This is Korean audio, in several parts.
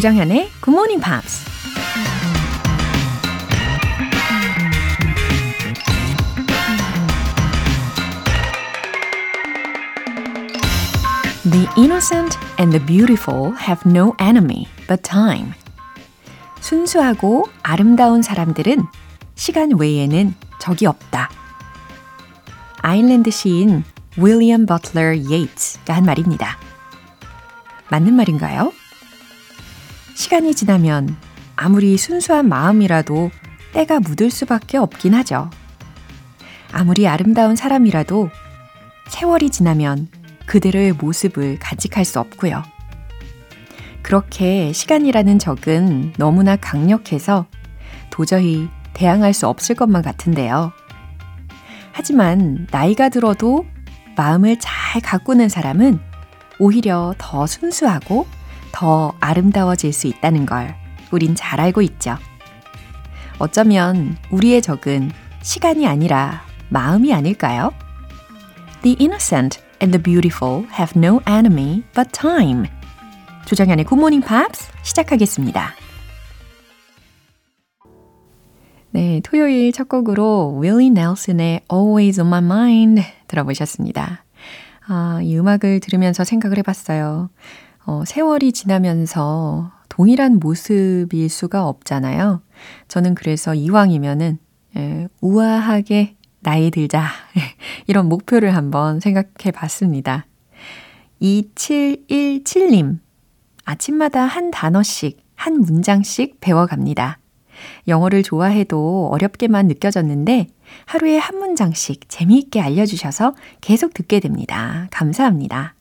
조정현의 Good Morning Pops. The innocent and the beautiful have no enemy but time. 순수하고 아름다운 사람들은 시간 외에는 적이 없다. 아일랜드 시인 윌리엄 버틀러 예이츠가 한 말입니다. 맞는 말인가요? 시간이 지나면 아무리 순수한 마음이라도 때가 묻을 수밖에 없긴 하죠. 아무리 아름다운 사람이라도 세월이 지나면 그들의 모습을 간직할 수 없고요. 그렇게 시간이라는 적은 너무나 강력해서 도저히 대항할 수 없을 것만 같은데요. 하지만 나이가 들어도 마음을 잘 가꾸는 사람은 오히려 더 순수하고 더 아름다워질 수 있다는 걸 우린 잘 알고 있죠. 어쩌면 우리의 적은 시간이 아니라 마음이 아닐까요? The innocent and the beautiful have no enemy but time. 조정현의 Good Morning Pops 시작하겠습니다. 네, 토요일 첫 곡으로 윌리 넬슨의 Always on My Mind 들어보셨습니다. 아, 이 음악을 들으면서 생각을 해봤어요. 어, 세월이 지나면서 동일한 모습일 수가 없잖아요. 저는 그래서 이왕이면은 예, 우아하게 나이 들자 이런 목표를 한번 생각해 봤습니다. 2717님 아침마다 한 단어씩 한 문장씩 배워갑니다. 영어를 좋아해도 어렵게만 느껴졌는데 하루에 한 문장씩 재미있게 알려주셔서 계속 듣게 됩니다. 감사합니다.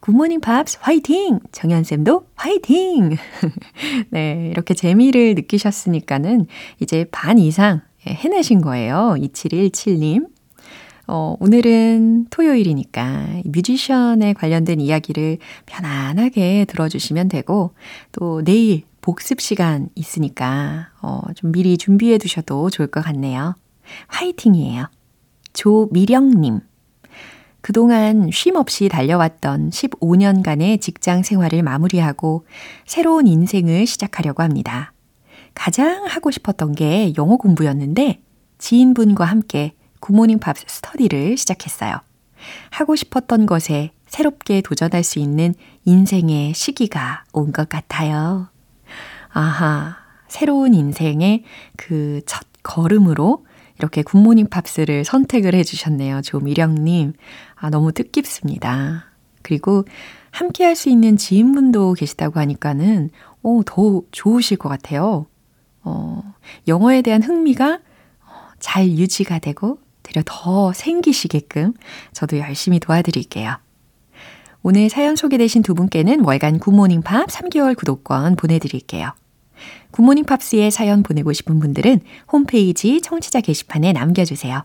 굿모닝 팝스 화이팅! 정현쌤도 화이팅! 네, 이렇게 재미를 느끼셨으니까는 이제 반 이상 해내신 거예요. 2717님. 어, 오늘은 토요일이니까 뮤지션에 관련된 이야기를 편안하게 들어주시면 되고, 또 내일 복습 시간 있으니까, 어, 좀 미리 준비해 두셔도 좋을 것 같네요. 화이팅이에요. 조미령님. 그동안 쉼 없이 달려왔던 15년간의 직장 생활을 마무리하고 새로운 인생을 시작하려고 합니다. 가장 하고 싶었던 게 영어 공부였는데 지인분과 함께 굿모닝 팝 스터디를 시작했어요. 하고 싶었던 것에 새롭게 도전할 수 있는 인생의 시기가 온 것 같아요. 아하, 새로운 인생의 그 첫 걸음으로 이렇게 굿모닝 팝스를 선택을 해주셨네요. 조미령님. 아, 너무 뜻깊습니다. 그리고 함께 할 수 있는 지인분도 계시다고 하니까는, 오, 더 좋으실 것 같아요. 어, 영어에 대한 흥미가 잘 유지가 되고, 되려 더 생기시게끔 저도 열심히 도와드릴게요. 오늘 사연 소개되신 두 분께는 월간 굿모닝 팝 3개월 구독권 보내드릴게요. 굿모닝 팝스에 사연 보내고 싶은 분들은 홈페이지 청취자 게시판에 남겨주세요.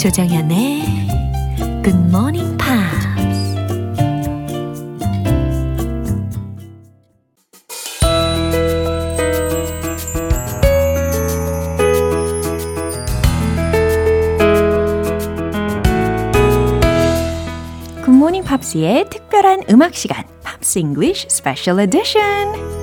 조정현의 굿모닝 팝스 굿모닝 팝스의 특별한 음악 시간 팝스 잉글리쉬 스페셜 에디션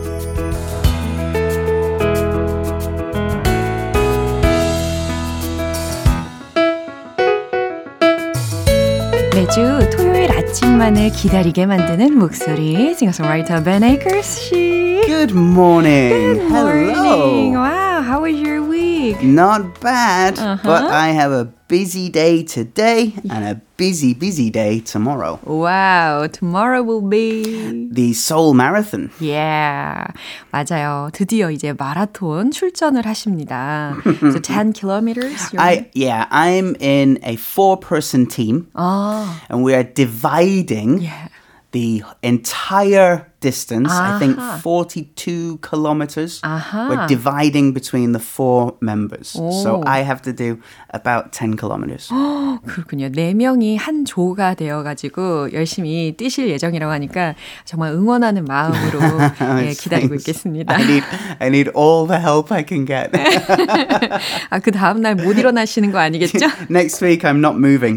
아침만을 기다리게 만드는 목소리 싱어송라이터 Ben Akers 씨 Good morning. Good morning. Hello. Wow, how was your week? Not bad, Uh-huh. but I have a busy day today and a busy, busy day tomorrow. Wow, tomorrow will be The Seoul Marathon. Yeah. 맞아요. 드디어 이제 마라톤 출전을 하십니다. so 10 kilometers. you're I yeah, I'm in a four-person team, 아, and we are dividing yeah. the entire distance. I think Aha. 42 kilometers. Aha. We're dividing between the four members, so Oh. I have to do about 10 kilometers. 그렇군요. 네 명이 한 조가 되어가지고 열심히 뛰실 예정이라고 하니까 정말 응원하는 마음으로 예, 기다리고 Thanks. 있겠습니다. I need I need all the help I can get. 아, 그 다음날 못 일어나시는 거 아니겠죠? Next week I'm not moving.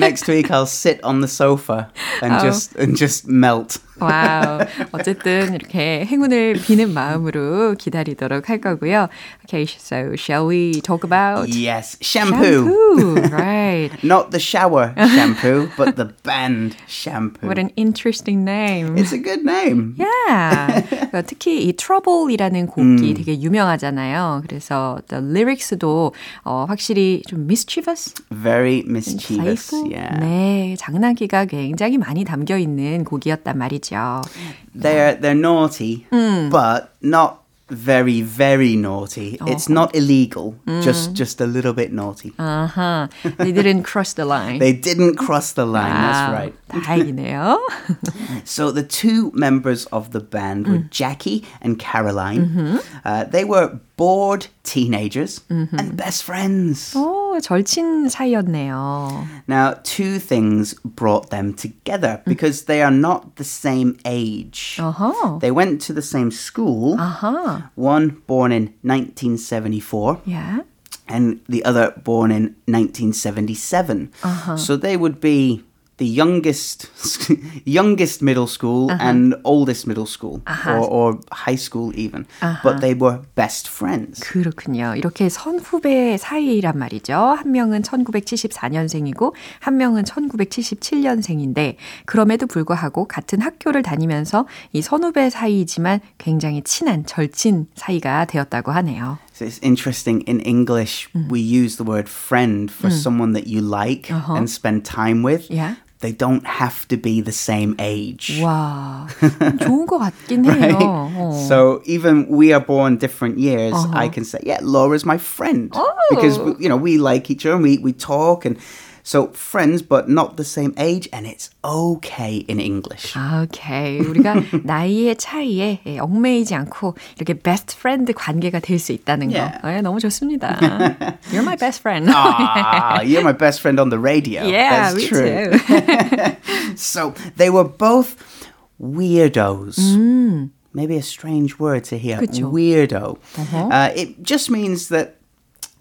Next week I'll sit on the sofa and Oh. just and just melt. 와우. 어쨌든 이렇게 행운을 비는 마음으로 기다리도록 할 거고요. Okay, so shall we talk about Yes, shampoo. shampoo? Right. Not the shower shampoo, but the band shampoo. What an interesting name. It's a good name. Yeah. 그러니까 특히 이 Trouble이라는 곡이 되게 유명하잖아요. 그래서 the lyrics도 어, 확실히 좀 mischievous, Very mischievous. Yeah. 네, 장난기가 굉장히 많이 담겨 있는 곡이었단 말이죠. They're they're naughty, but not very very naughty. It's not illegal. Just just a little bit naughty. 아하, they didn't cross the line. They didn't cross the line. That's 와우, right. 다행이네요. So the two members of the band were Jackie and Caroline. Uh, they were bored teenagers and best friends. 오, 절친 사이였네요. Now, two things brought them together because they are not the same age. 어허. They went to the same school. 아하. One born in 1974 Yeah. and the other born in 1977. So they would be the youngest youngest middle school and oldest middle school or, or high school even. But they were best friends. 그렇군요. 이렇게 선후배 사이란 말이죠. 한 명은 1974년생이고 한 명은 1977년생인데 그럼에도 불구하고 같은 학교를 다니면서 이 선후배 사이이지만 굉장히 친한 절친 사이가 되었다고 하네요. So it's interesting. In English, we use the word friend for someone that you like and spend time with. Yeah. They don't have to be the same age. 와, 좋은 것 같긴 해요. 어. So even we are born different years, I can say, yeah, Laura's my friend because Oh. you know we like each other and we we talk and so friends, but not the same age, and it's okay in English. 아, 오케이. 우리가 나이의 차이에 예, 얽매이지 않고 이렇게 best friend 관계가 될 수 있다는 거. Yeah. 예, 너무 좋습니다. You're my best friend. ah, you're my best friend on the radio. yeah, That's me true. too. So they were both weirdos. Mm. Maybe a strange word to hear. 그쵸. Weirdo. Uh-huh. Uh, it just means that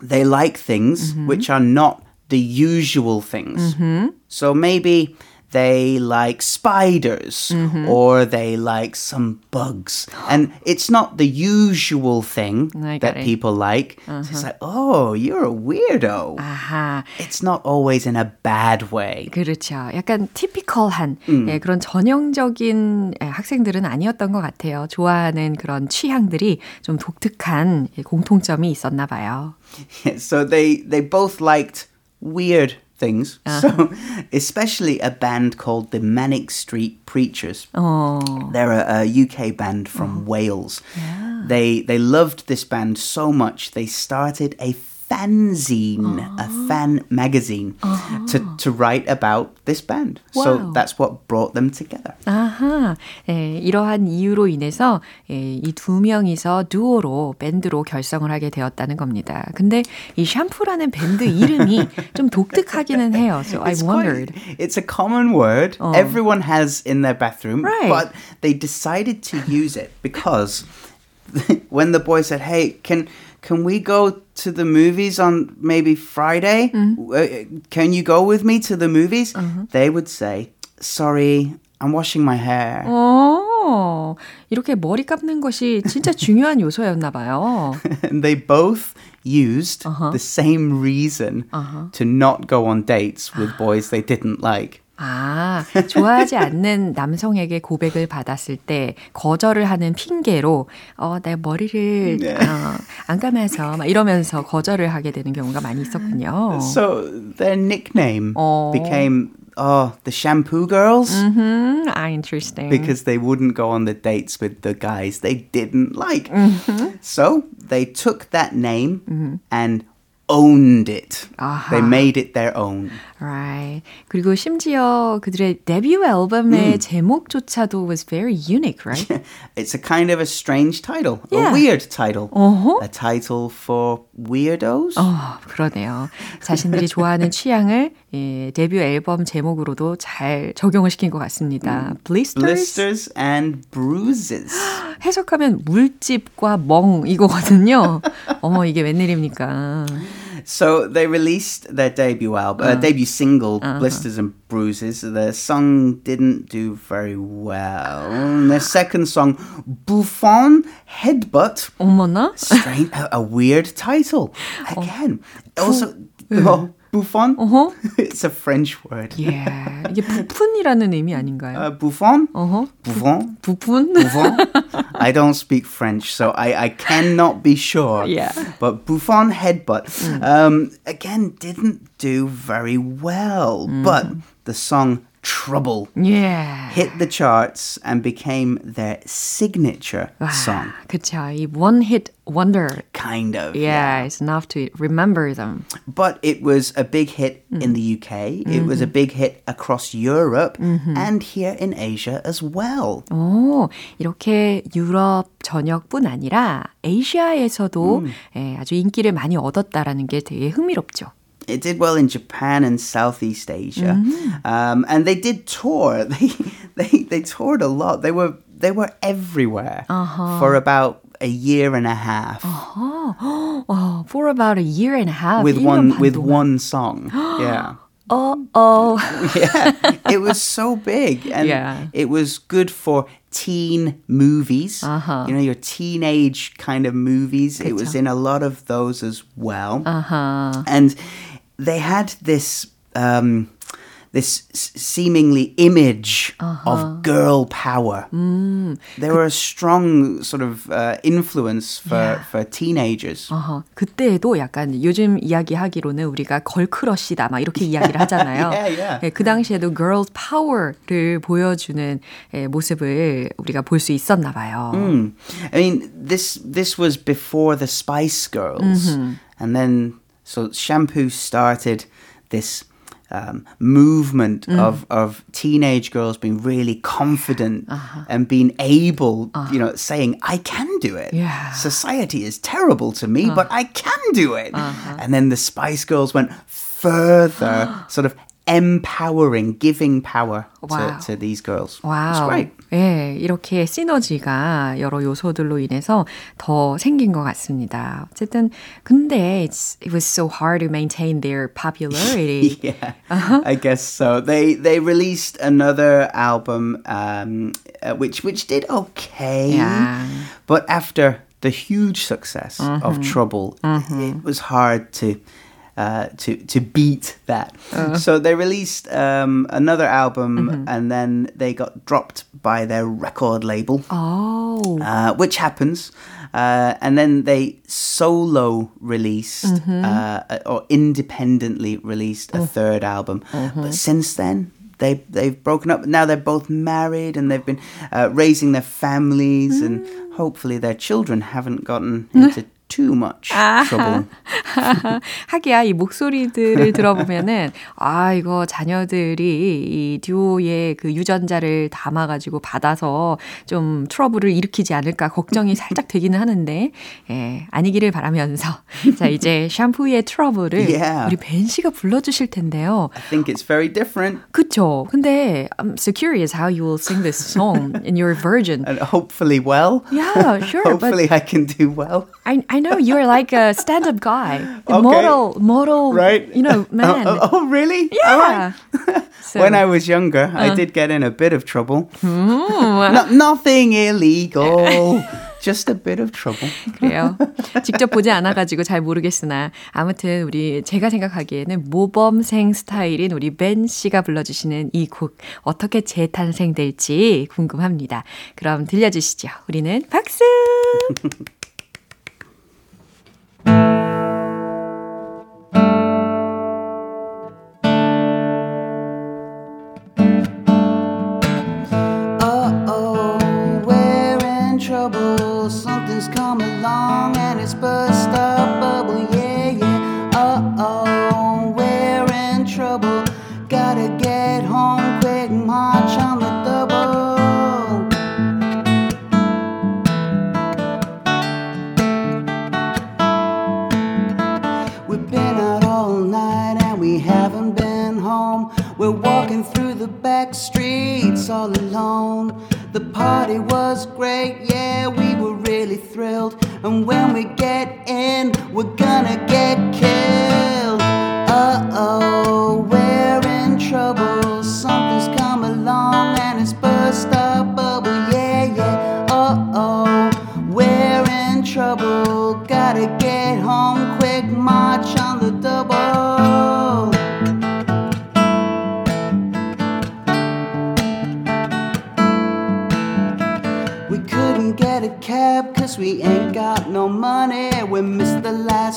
they like things Mm-hmm. which are not the usual things. So maybe they like spiders Mm-hmm. or they like some bugs. And it's not the usual thing I get that it. people like. So it's like, oh, you're a weirdo. 아하. It's not always in a bad way. 그렇죠. 약간 티피컬한 음. 예, 그런 전형적인 예, 학생들은 아니었던 것 같아요. 좋아하는 그런 취향들이 좀 독특한 예, 공통점이 있었나 봐요. so they they both liked weird things. Uh-huh. So especially a band called the Manic Street Preachers. 어, They're a, a UK band from oh. Wales. They they loved this band so much they started a fanzine, a fan magazine, to to write about this band. Wow. So that's what brought them together. 아하, 예, 이러한 이유로 인해서 예, 이 두 명이서 듀오로 밴드로 결성을 하게 되었다는 겁니다. 근데 이 샴푸라는 밴드 이름이 좀 독특하기는 해요. So I It's wondered. Quite, it's a common word everyone has in their bathroom, Right. but they decided to use it because when the boy said, "Hey, can can we go to the movies on maybe Friday? Uh, Can you go with me to the movies?" They would say, "Sorry, I'm washing my hair." 어, 이렇게 머리 감는 것이 진짜 중요한 요소였나 봐요. and they both used the same reason to not go on dates with boys they didn't like. 아, 좋아하지 않는 남성에게 고백을 받았을 때 거절을 하는 핑계로 어, 내 머리를 어, 안 감아서 막 이러면서 거절을 하게 되는 경우가 많이 있었군요. So their nickname Oh. became oh, the shampoo girls. Mm-hmm. Ah, interesting. Because they wouldn't go on the dates with the guys they didn't like. Mm-hmm. So they took that name and owned it. 아하. They made it their own. Right. 그리고 심지어 그들의 데뷔 앨범의 제목조차도 was very unique, right? It's a kind of a strange title, Yeah. a weird title. 어허. A title for weirdos? 어, 그러네요. 자신들이 좋아하는 취향을 예, 데뷔 앨범 제목으로도 잘 적용을 시킨 것 같습니다. Blisters? Blisters and bruises. 해석하면 물집과 멍 이거거든요. 어머 이게 웬일입니까? So they released their debut album, uh, debut single, Blisters and Bruises. The song didn't do very well. And their second song, Buffon Headbutt, 어머나? strange, a, a weird title. Again, also, oh, Buffon. 어허? it's a French word. 예. 이게 부푼이라는 의미 아닌가요? Uh, Buffon. 어허? Buffon. 부푼? Buffon. I don't speak French, so I, I cannot be sure. Yeah. But Buffon headbutt um, again didn't do very well. But the song Trouble 예. hit the charts and became their signature song. 그쵸. 이 one hit wonder. Kind of. Yeah, it's enough to remember them. But it was a big hit in the UK. It was a big hit across Europe and here in Asia as well. 오, 이렇게 유럽 전역뿐 아니라 아시아에서도 예, 아주 인기를 많이 얻었다라는 게 되게 흥미롭죠. It did well in Japan and Southeast Asia, mm-hmm. um, and they did tour. They they they toured a lot. They were they were everywhere uh-huh. for about a year and a half. Uh-huh. Oh, for about a year and a half with one with one song. yeah. Oh, oh. yeah, it was so big, and yeah. it was good for teen movies. Uh-huh. You know, your teenage kind of movies. 그쵸. It was in a lot of those as well. Uh-huh. And they had this um, this s- seemingly image of girl power. They were a strong sort of uh, influence for for teenagers. 어허, 그때에도 약간 요즘 이야기하기로는 우리가 걸크러쉬다 막 이렇게 이야기를 하잖아요. Yeah, yeah. 예, 그 당시에도 girls power를 보여주는 예, 모습을 우리가 볼 수 있었나 봐요. Mm. I mean, this this was before the Spice Girls, and then so shampoo started this. Um, movement mm. of, of teenage girls being really confident uh-huh. and being able, you uh-huh. know, saying, I can do it. Yeah. Society is terrible to me, but uh-huh. I can do it. And then the Spice Girls went further, sort of empowering, giving power Wow. to, to these girls. It's 와우. great. 예, 이렇게 시너지가 여러 요소들로 인해서 더 생긴 것 같습니다. 어쨌든 근데 it's, it was so hard to maintain their popularity. Yeah, I guess so. They they released another album, um, uh, which which did okay, Yeah. but after the huge success of Trouble, it was hard to. uh, to to beat that, so they released um, another album, and then they got dropped by their record label, 오, uh, which happens. Uh, and then they solo released uh, or independently released a third album. But since then, they they've broken up. Now they're both married and they've been uh, raising their families, and hopefully their children haven't gotten into too much trouble. 하기야 이 목소리들을 들어보면은 아 이거 자녀들이 이 듀오의 그 유전자를 담아가지고 받아서 좀 트러블을 일으키지 않을까 걱정이 살짝 되기는 하는데 예 아니기를 바라면서 자 이제 샴푸의 트러블을 Yeah. 우리 벤 씨가 불러주실 텐데요. I think it's very different, 그쵸? 근데 I'm so curious how you will sing this song in your version. and hopefully well. Yeah, sure, hopefully I can do well. I I know you're like a stand-up guy, Okay. model model, Right? You know, man. Oh, oh, oh, really? I? Yeah. So- when I was younger, I did get in a bit of trouble. No, nothing illegal, just a bit of trouble. 그래요. 직접 보지 않아가지고 잘 모르겠으나 아무튼 우리 제가 생각하기에는 모범생 스타일인 우리 벤 씨가 불러주시는 이 곡 어떻게 재탄생될지 궁금합니다. 그럼 들려주시죠. 우리는 박수.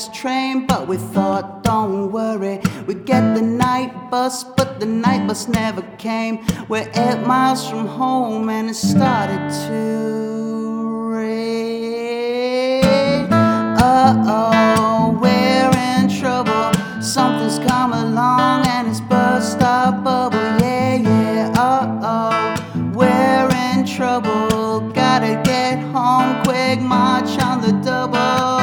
Last train, but we thought, don't worry. We get the night bus, but the night bus never came. We're eight miles from home and it started to rain. Uh oh, we're in trouble. Something's come along and it's burst our bubble. Yeah, yeah, uh oh, we're in trouble. Gotta get home quick, march on the double.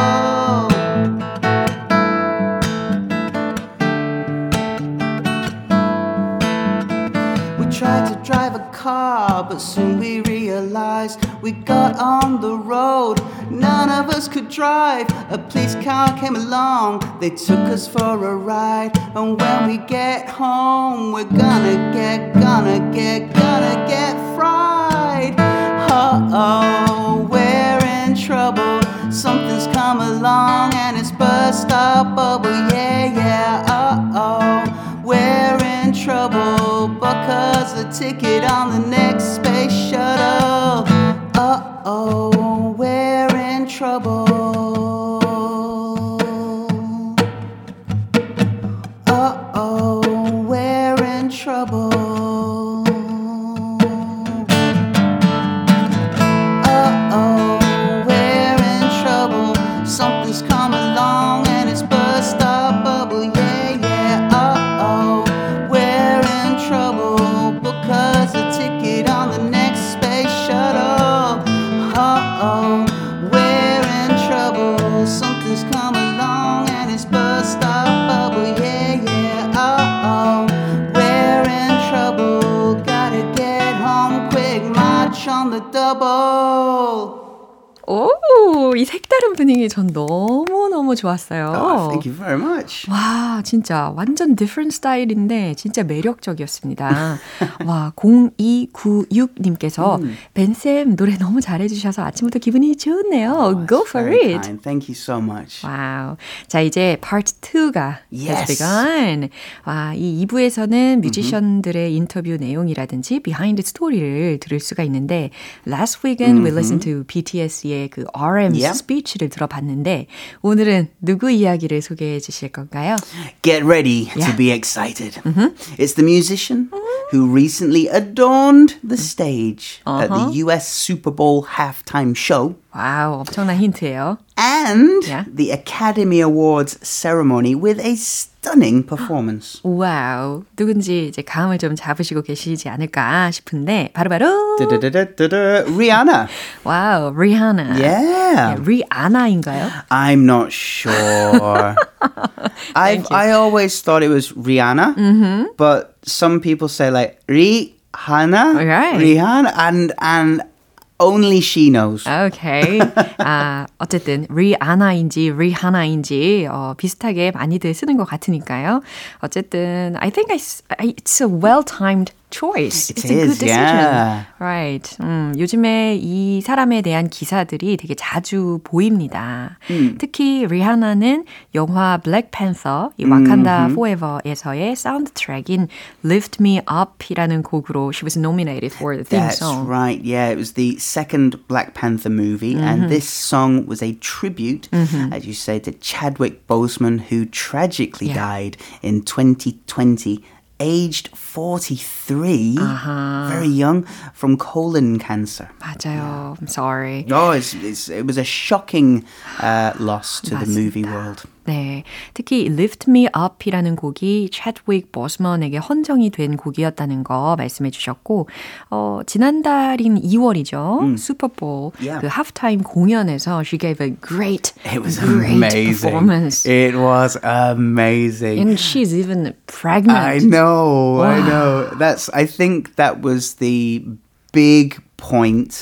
Car, but soon we realized we got on the road. None of us could drive. A police car came along, they took us for a ride. And when we get home, we're gonna get, gonna get, gonna get fried. Uh oh, we're in trouble. Something's come along and it's burst our bubble. Yeah, yeah, ticket on the next space shuttle. Uh oh, 색다른 분위기 전 너무 너무 좋았어요. Oh, thank you very much. 와, 진짜 완전 different 스타일인데 진짜 매력적이었습니다. 와, 0296님께서 음. 벤쌤 노래 너무 잘해주셔서 아침부터 기분이 좋네요. Oh, Go for it. kind. Thank you so much. 와우. 자, 이제 part 2가 Yes. has begun. 와, 이 2부에서는 뮤지션들의 인터뷰 내용이라든지 behind 스토리를 들을 수가 있는데 last weekend we listened to BTS의 그 RM Yep. 스피치를 들어봤는데 오늘은 누구 이야기를 소개해 주실 건가요? Get ready Yeah. to be excited. It's the musician who recently adorned the stage at the US Super Bowl halftime show 와우, 엄청난 힌트예요. and Yeah. the Academy Awards ceremony with a stunning performance. 와우, 누군지 이제 감을 좀 잡으시고 계시지 않을까 싶은데 바로바로 Da-da-da-da-da-da. Rihanna. 와우, 리하나. Yeah. 리아나인가요? I'm not sure. I I always thought it was Rihanna, but some people say like Rihanna, Right. Rihanna, and and only she knows. 오케이. 아, 어쨌든 리아나인지 리하나인지 어, 비슷하게 많이들 쓰는 것 같으니까요. 어쨌든 I think I, I- it's a well-timed choice. It it's a good is, decision. yeah. Right. 음, 요즘에 이 사람에 대한 기사들이 되게 자주 보입니다. 특히 리하나는 영화 블랙팬서 이 와칸다 포에버에서의 사운드트랙인 Lift Me Up이라는 곡으로 she was nominated for the theme That's song. right. Yeah, it was the second Black Panther movie, and this song was a tribute, as you say, to Chadwick Boseman, who tragically Yeah. died in 2020 aged 43, very young, from colon cancer. 맞아요. I'm sorry. Oh, it's, it's, it was a shocking uh, loss to the movie world. 네. 특히 Lift Me Up이라는 곡이 채드윅 보스먼에게 헌정이 된 곡이었다는 거 말씀해 주셨고, 어, 지난달인 2월이죠. 슈퍼볼 Yeah. 그 하프타임 공연에서 she gave a great, It was great amazing. performance. It was amazing. And she's even pregnant. I know, I know. That's. I think that was the big point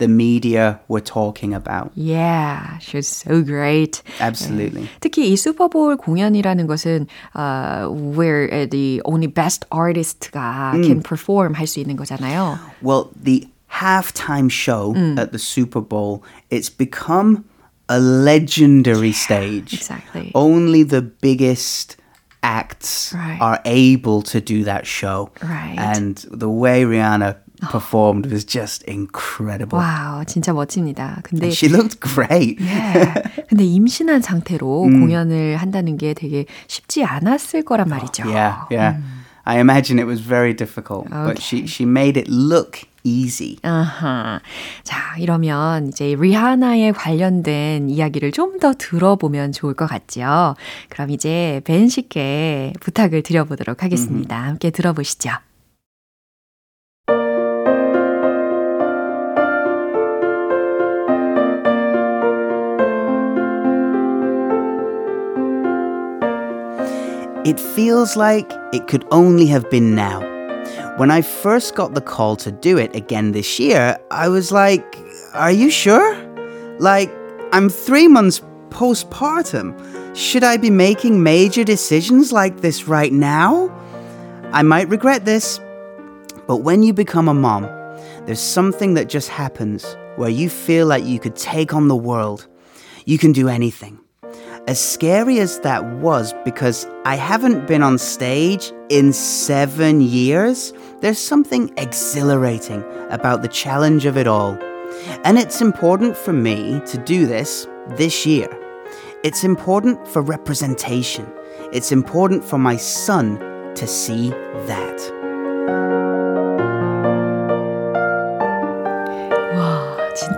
the media were talking about. Yeah, she's so great. Absolutely. 특히 이 슈퍼볼 공연이라는 것은 uh, where the only best artist가 can perform 할 수 있는 거잖아요. Well, the halftime show at the Super Bowl, it's become a legendary stage. exactly. Only the biggest acts Right. are able to do that show. Right. And the way Rihanna performed was just incredible. 와우, 진짜 멋집니다. 근데 She looked great. 네. 근데 임신한 상태로 공연을 한다는 게 되게 쉽지 않았을 거란 말이죠. Yeah, yeah. I imagine it was very difficult, but she she made it look easy. 아하. 자, 이러면 이제 리하나에 관련된 이야기를 좀 더 들어보면 좋을 것 같죠. 그럼 이제 벤 씨께 부탁을 드려보도록 하겠습니다. 함께 들어보시죠. It feels like it could only have been now. When I first got the call to do it again this year, I was like, Are you sure? Like, I'm three months postpartum. Should I be making major decisions like this right now? I might regret this, but when you become a mom, there's something that just happens where you feel like you could take on the world. You can do anything. As scary as that was, because I haven't been on stage in seven years, there's something exhilarating about the challenge of it all. And it's important for me to do this this year. It's important for representation. It's important for my son to see that.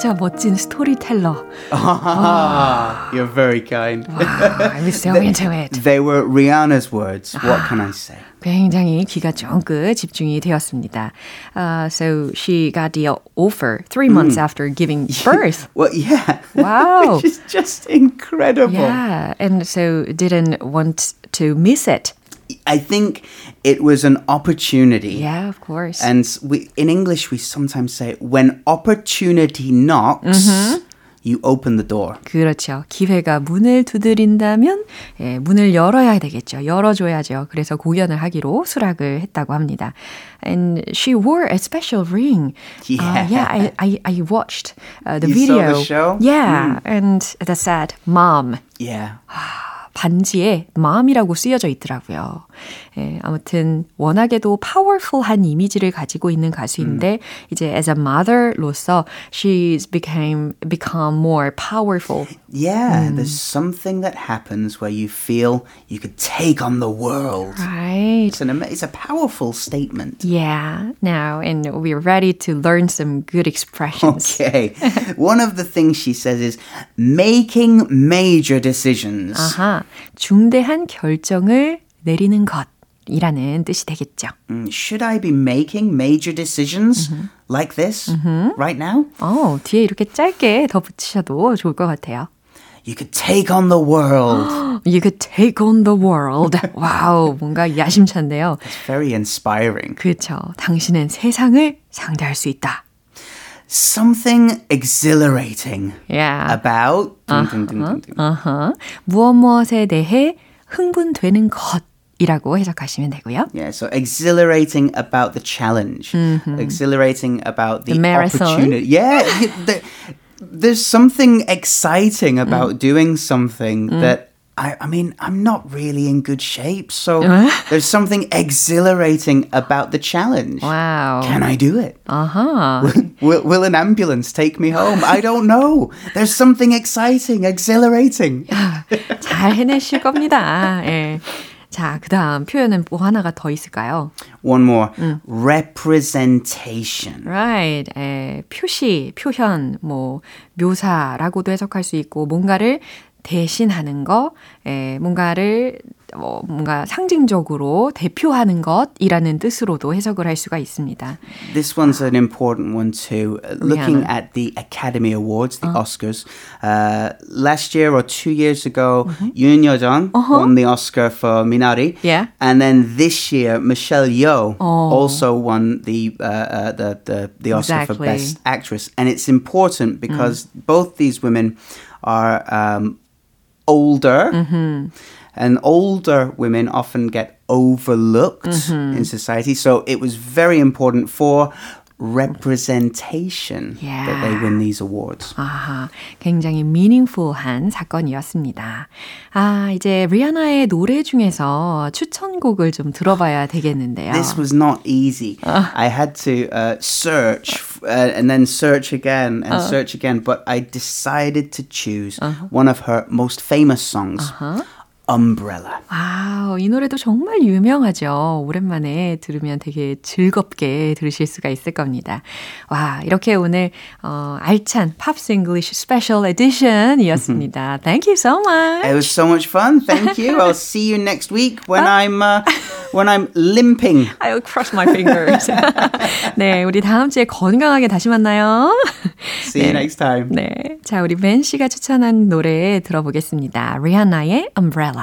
진짜 멋진 스토리텔러. You're very kind. 와, I was so into it. They were Rihanna's words. What can I say? 굉장히 귀가 쫑긋 집중이 되었습니다. Uh, so she got the offer three months after giving birth. Well, yeah. Wow. Which is just incredible. Yeah, and so didn't want to miss it. I think it was an opportunity. Yeah, of course. And we, in English, we sometimes say, when opportunity knocks, you open the door. 그렇죠. 기회가 문을 두드린다면 예, 문을 열어야 되겠죠. 열어줘야죠. 그래서 공연을 하기로 수락을 했다고 합니다. And she wore a special ring. Uh, Yeah. yeah, I, I, I watched uh, the You saw video. the show? Yeah, and that said, mom. Yeah. 반지에 마음이라고 쓰여져 있더라고요. 예, 아무튼 워낙에도 파워풀한 이미지를 가지고 있는 가수인데 이제 as a mother로서 she's became become more powerful. Yeah, there's something that happens where you feel you could take on the world. Right. It's, an, ama- it's a powerful statement. Yeah. Now and we're ready to learn some good expressions. Okay. One of the things she says is making major decisions. 아하. 중대한 결정을 내리는 것 이라는 뜻이 되겠죠. Mm, Should I be making major decisions like this right now? 어, 뒤에 이렇게 짧게 덧붙이셔도 좋을 것 같아요. You could take on the world. You could take on the world. 와우, 뭔가 야심찬데요. It's very inspiring. 그렇죠. 당신은 세상을 상대할 수 있다. Something exhilarating Yeah. about dun. 어허. 무엇 무엇에 대해 흥분되는 것 이라고 해석하시면 되고요. Yeah, so exhilarating about the challenge, exhilarating about the, The marathon. opportunity. Yeah, y- there, there's something exciting about doing something that I, I mean, I'm not really in good shape. So there's something exhilarating about the challenge. 와우. Can I do it? 아하. Will, will an ambulance take me home? I don't know. There's something exciting, exhilarating. 잘 해내실 겁니다. 예. 자, 그 다음 표현은 뭐 하나가 더 있을까요? One more. Representation. Right. 에, 표시, 표현, 뭐, 묘사라고도 해석할 수 있고, 뭔가를 대신하는 거, 에, 뭔가를 어, 뭔가 상징적으로 대표하는 것이라는 뜻으로도 해석을 할 수가 있습니다. This one's an important one too. Uh, looking at the Academy Awards, the Oscars, uh, last year or two years ago, Yoon Yo-jung won the Oscar for Minari. Yeah. And then this year, Michelle Yeoh also won the, uh, uh, the the the Oscar for Exactly. Best Actress. And it's important because both these women are um, older. And older women often get overlooked in society. So it was very important for representation that they win these awards. 아하, 굉장히 meaningful한 사건이었습니다. 아, 이제 리아나의 노래 중에서 추천곡을 좀 들어봐야 되겠는데요. This was not easy. I had to uh, search f- uh, and then search again and search again, but I decided to choose one of her most famous songs, Umbrella. 와우, 이 노래도 정말 유명하죠. 오랜만에 들으면 되게 즐겁게 들으실 수가 있을 겁니다. 와, 이렇게 오늘 어, 알찬 팝스 잉글리쉬 스페셜 에디션이었습니다. Thank you so much. It was so much fun. Thank you. I'll see you next week when I'm uh, when I'm limping. I'll cross my fingers. 네, 우리 다음 주에 건강하게 다시 만나요. See you next time. 네, 자 우리 벤 씨가 추천한 노래 들어보겠습니다. 리아나의 Umbrella.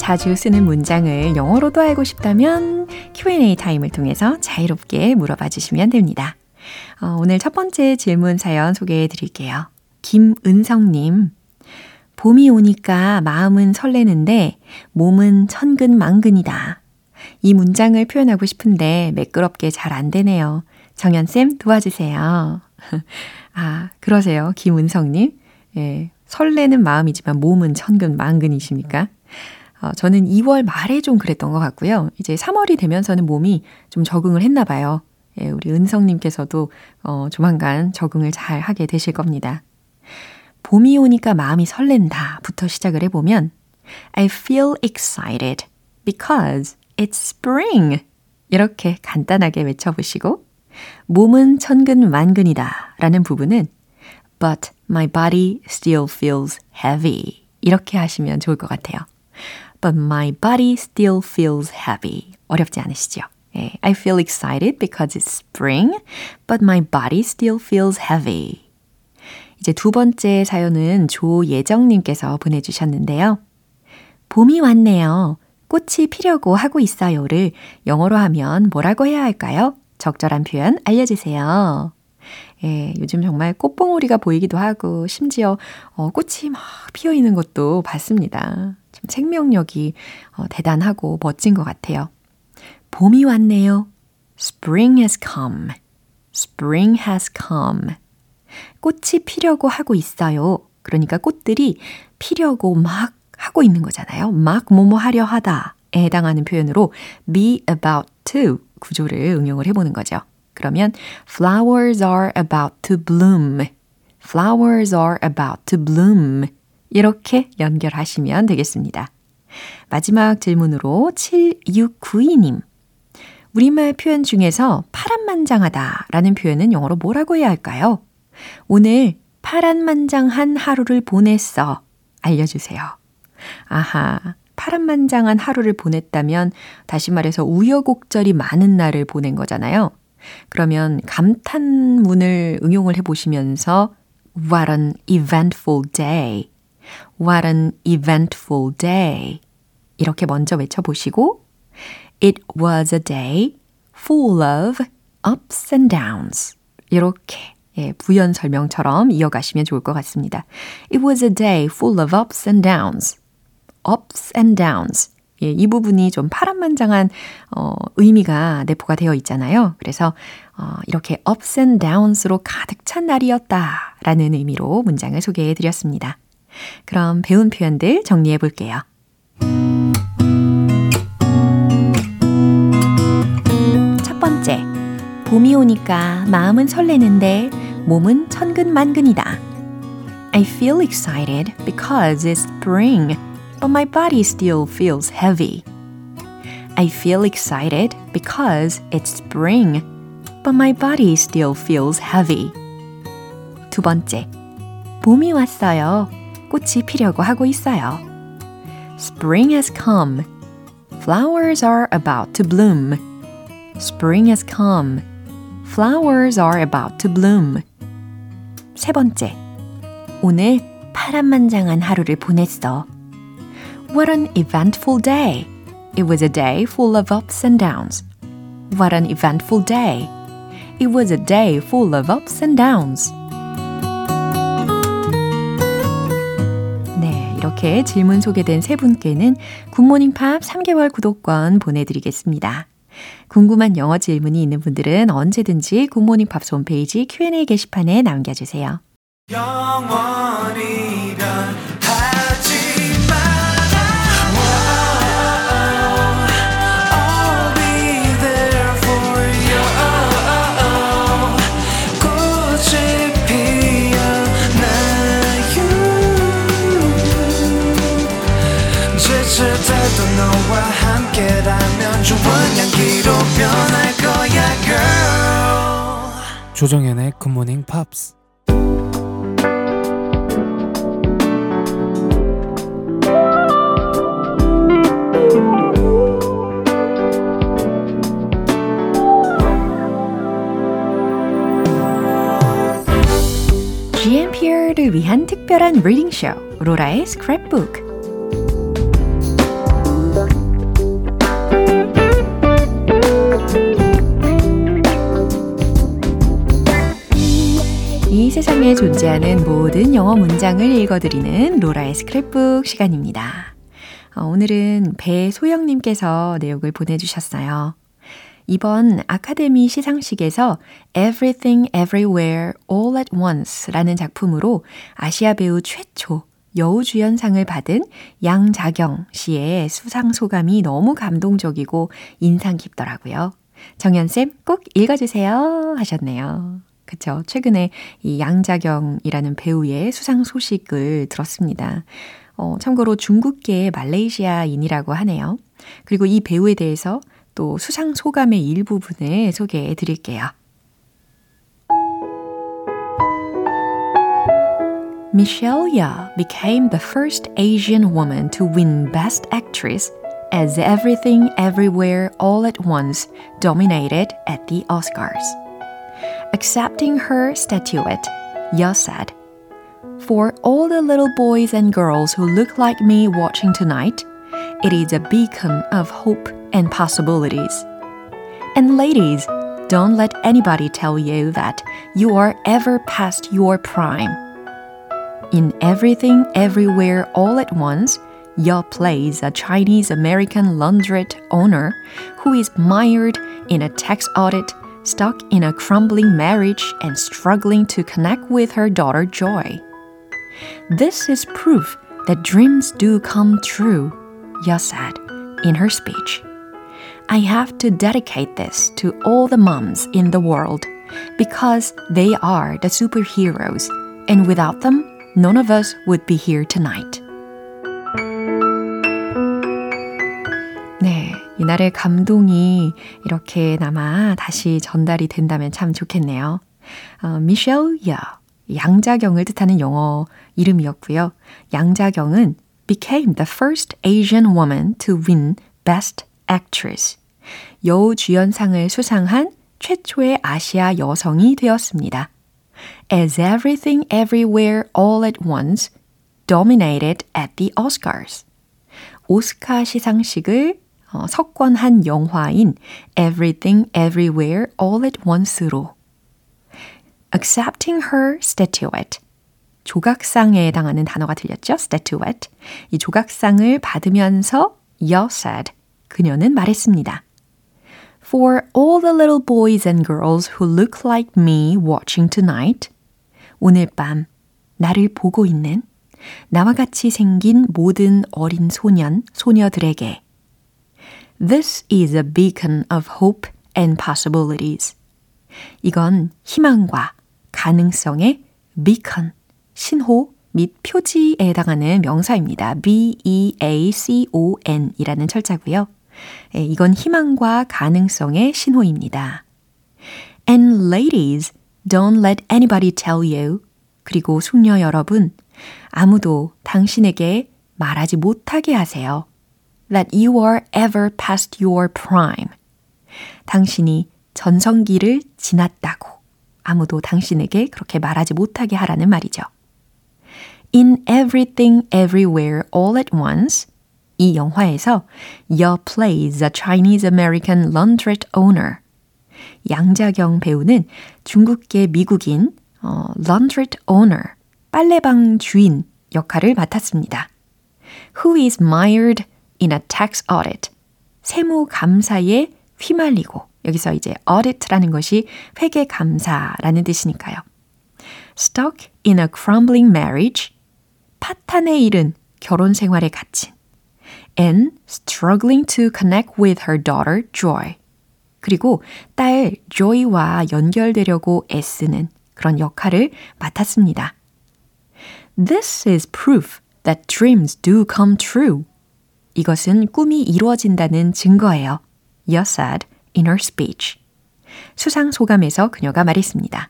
자주 쓰는 문장을 영어로도 알고 싶다면 Q&A 타임을 통해서 자유롭게 물어봐 주시면 됩니다. 어, 오늘 첫 번째 질문 사연 소개해 드릴게요. 김은성님. 봄이 오니까 마음은 설레는데 몸은 천근만근이다. 이 문장을 표현하고 싶은데 매끄럽게 잘 안 되네요. 정연쌤 도와주세요. 아, 그러세요. 김은성님. 예, 설레는 마음이지만 몸은 천근만근이십니까? 어, 저는 2월 말에 좀 그랬던 것 같고요. 이제 3월이 되면서는 몸이 좀 적응을 했나 봐요. 예, 우리 은성님께서도 어, 조만간 적응을 잘 하게 되실 겁니다. 봄이 오니까 마음이 설렌다부터 시작을 해보면 I feel excited because it's spring. 이렇게 간단하게 외쳐보시고 몸은 천근 만근이다 라는 부분은 but my body still feels heavy. 이렇게 하시면 좋을 것 같아요. But my body still feels heavy. 어렵지 않으시죠? 예, I feel excited because it's spring, but my body still feels heavy. 이제 두 번째 사연은 조예정님께서 보내주셨는데요. 봄이 왔네요. 꽃이 피려고 하고 있어요를 영어로 하면 뭐라고 해야 할까요? 적절한 표현 알려주세요. 예, 요즘 정말 꽃봉오리가 보이기도 하고, 심지어, 어, 꽃이 막 피어 있는 것도 봤습니다. 좀 생명력이 어, 대단하고 멋진 것 같아요. 봄이 왔네요. Spring has come. Spring has come. 꽃이 피려고 하고 있어요. 그러니까 꽃들이 피려고 막 하고 있는 거잖아요. 막 뭐뭐 하려 하다에 해당하는 표현으로 be about to 구조를 응용을 해보는 거죠. 그러면 flowers are about to bloom. flowers are about to bloom. 이렇게 연결하시면 되겠습니다. 마지막 질문으로 7692님. 우리말 표현 중에서 파란만장하다 라는 표현은 영어로 뭐라고 해야 할까요? 오늘 파란만장한 하루를 보냈어. 알려주세요. 아하, 파란만장한 하루를 보냈다면 다시 말해서 우여곡절이 많은 날을 보낸 거잖아요. 그러면 감탄문을 응용을 해보시면서 What an eventful day. What an eventful day. 이렇게 먼저 외쳐보시고 It was a day full of ups and downs. 이렇게 예, 부연 설명처럼 이어가시면 좋을 것 같습니다. It was a day full of ups and downs. ups and downs. 예, 이 부분이 좀 파란만장한 어, 의미가 내포가 되어 있잖아요. 그래서 어, 이렇게 ups and downs로 가득 찬 날이었다 라는 의미로 문장을 소개해 드렸습니다. 그럼 배운 표현들 정리해 볼게요. 첫 번째, 봄이 오니까 마음은 설레는데 몸은 천근만근이다. I feel excited because it's spring. but my body still feels heavy. I feel excited because it's spring, but my body still feels heavy. 두 번째, 봄이 왔어요. 꽃이 피려고 하고 있어요. Spring has come. Flowers are about to bloom. Spring has come. Flowers are about to bloom. 세 번째, 오늘 파란만장한 하루를 보냈어. What an eventful day! It was a day full of ups and downs. What an eventful day! It was a day full of ups and downs. 이렇게 질문 소개된 세 분께는 굿모닝 팝 3개월 구독권 보내드리겠습니다. 궁금한 영어 질문이 있는 분들은 언제든지 굿모닝 팝스 홈페이지 Q&A 게시판에 남겨주세요. 영원이 조정현의 굿모닝 팝스 GMP를 위한 특별한 리딩 쇼 로라의 스크랩북 존재하는 모든 영어 문장을 읽어드리는 로라의 스크랩북 시간입니다. 어, 오늘은 배소영님께서 내용을 보내주셨어요. 이번 아카데미 시상식에서 Everything Everywhere All at Once 라는 작품으로 아시아 배우 최초 여우주연상을 받은 양자경 씨의 수상 소감이 너무 감동적이고 인상 깊더라고요. 정연쌤 꼭 읽어주세요 하셨네요. 그쵸. 최근에 이 양자경이라는 배우의 수상 소식을 들었습니다. 어, 참고로 중국계 말레이시아인이라고 하네요. 그리고 이 배우에 대해서 또 수상 소감의 일부분을 소개해 드릴게요. Michelle Yeoh became the first Asian woman to win Best Actress as Everything Everywhere All at Once dominated at the Oscars. Accepting her statuette, Yeoh said, For all the little boys and girls who look like me watching tonight, it is a beacon of hope and possibilities. And ladies, don't let anybody tell you that you are ever past your prime. In Everything Everywhere All at Once, Yeoh plays a Chinese American laundrette owner who is mired in a tax audit stuck in a crumbling marriage and struggling to connect with her daughter Joy. This is proof that dreams do come true, Ya said in her speech. I have to dedicate this to all the moms in the world because they are the superheroes, and without them, none of us would be here tonight. 이날의 감동이 이렇게나마 다시 전달이 된다면 참 좋겠네요. 어, 미셸 야 양자경을 뜻하는 영어 이름이었고요. 양자경은 became the first Asian woman to win Best Actress. 여우 주연상을 수상한 최초의 아시아 여성이 되었습니다. As Everything Everywhere All at Once dominated at the Oscars. 오스카 시상식을 어, 석권한 영화인 Everything Everywhere All at Once로 accepting her statuette 조각상에 해당하는 단어가 들렸죠? statuette. 이 조각상을 받으면서 Yo said 그녀는 말했습니다. For all the little boys and girls who look like me watching tonight, 오늘 밤 나를 보고 있는 나와 같이 생긴 모든 어린 소년, 소녀들에게 This is a beacon of hope and possibilities. 이건 희망과 가능성의 beacon, 신호 및 표지에 해당하는 명사입니다. B-E-A-C-O-N 이라는 철자고요. 예, 이건 희망과 가능성의 신호입니다. And ladies, don't let anybody tell you. 그리고 숙녀 여러분, 아무도 당신에게 말하지 못하게 하세요. That you are ever past your prime. 당신이 전성기를 지났다고 아무도 당신에게 그렇게 말하지 못하게 하라는 말이죠. In Everything Everywhere All at Once 이 영화에서 Your plays a Chinese American laundrette owner. 양자경 배우는 중국계 미국인 어, laundrette owner, 빨래방 주인 역할을 맡았습니다. Who is mired in a tax audit. 세무 감사에 휘말리고 여기서 이제 audit라는 것이 회계 감사라는 뜻이니까요. Stuck in a crumbling marriage. 파탄에 이른 결혼 생활에 갇힌. and struggling to connect with her daughter Joy. 그리고 딸 Joy와 연결되려고 애쓰는 그런 역할을 맡았습니다. This is proof that dreams do come true. 이것은 꿈이 이루어진다는 증거예요. Yo said in her speech. 수상 소감에서 그녀가 말했습니다.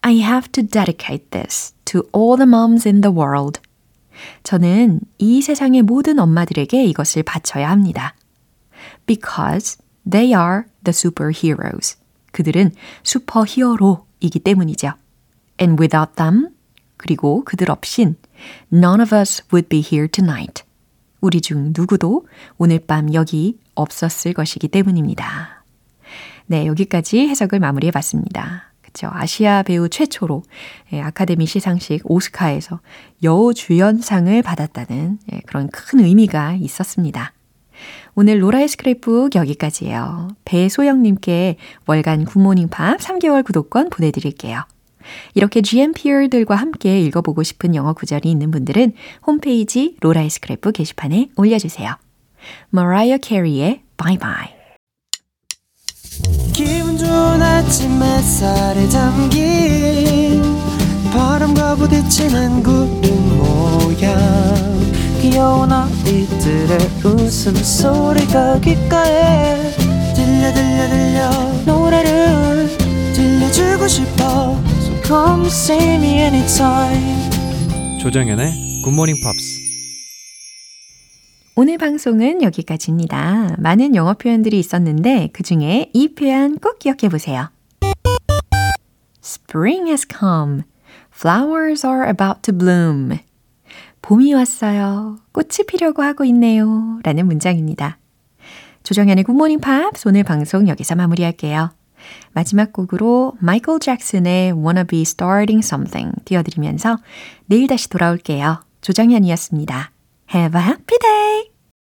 I have to dedicate this to all the moms in the world. 저는 이 세상의 모든 엄마들에게 이것을 바쳐야 합니다. Because they are the superheroes. 그들은 슈퍼 히어로이기 때문이죠. And without them, 그리고 그들 없인 none of us would be here tonight. 우리 중 누구도 오늘 밤 여기 없었을 것이기 때문입니다. 네, 여기까지 해석을 마무리해 봤습니다. 그쵸. 아시아 배우 최초로 예, 아카데미 시상식 오스카에서 여우 주연상을 받았다는 예, 그런 큰 의미가 있었습니다. 오늘 로라의 스크랩북 여기까지예요. 배소영님께 월간 굿모닝 팝 3개월 구독권 보내드릴게요. 이렇게 GMPR들과 함께 읽어보고 싶은 영어 구절이 있는 분들은 홈페이지 로라의 스크랩북 게시판에 올려주세요. Mariah Carey의 Bye Bye. 기분 좋은 아침 햇살에 담긴 바람과 부딪히는 구름 모양. 귀여운 아이들의 웃음소리가 귓가에 들려 들려 들려. 노래를 들려주고 싶어 come see me anytime 조정현의 굿모닝 팝스 오늘 방송은 여기까지입니다. 많은 영어 표현들이 있었는데 그 중에 이 표현 꼭 기억해 보세요. Spring has come. Flowers are about to bloom. 봄이 왔어요. 꽃이 피려고 하고 있네요. 라는 문장입니다. 조정현의 굿모닝 팝스 오늘 방송 여기서 마무리할게요. 마지막 곡으로 마이클 잭슨의 Wanna Be Starting Something 띄워드리면서 내일 다시 돌아올게요. 조정현이었습니다. Have a happy day!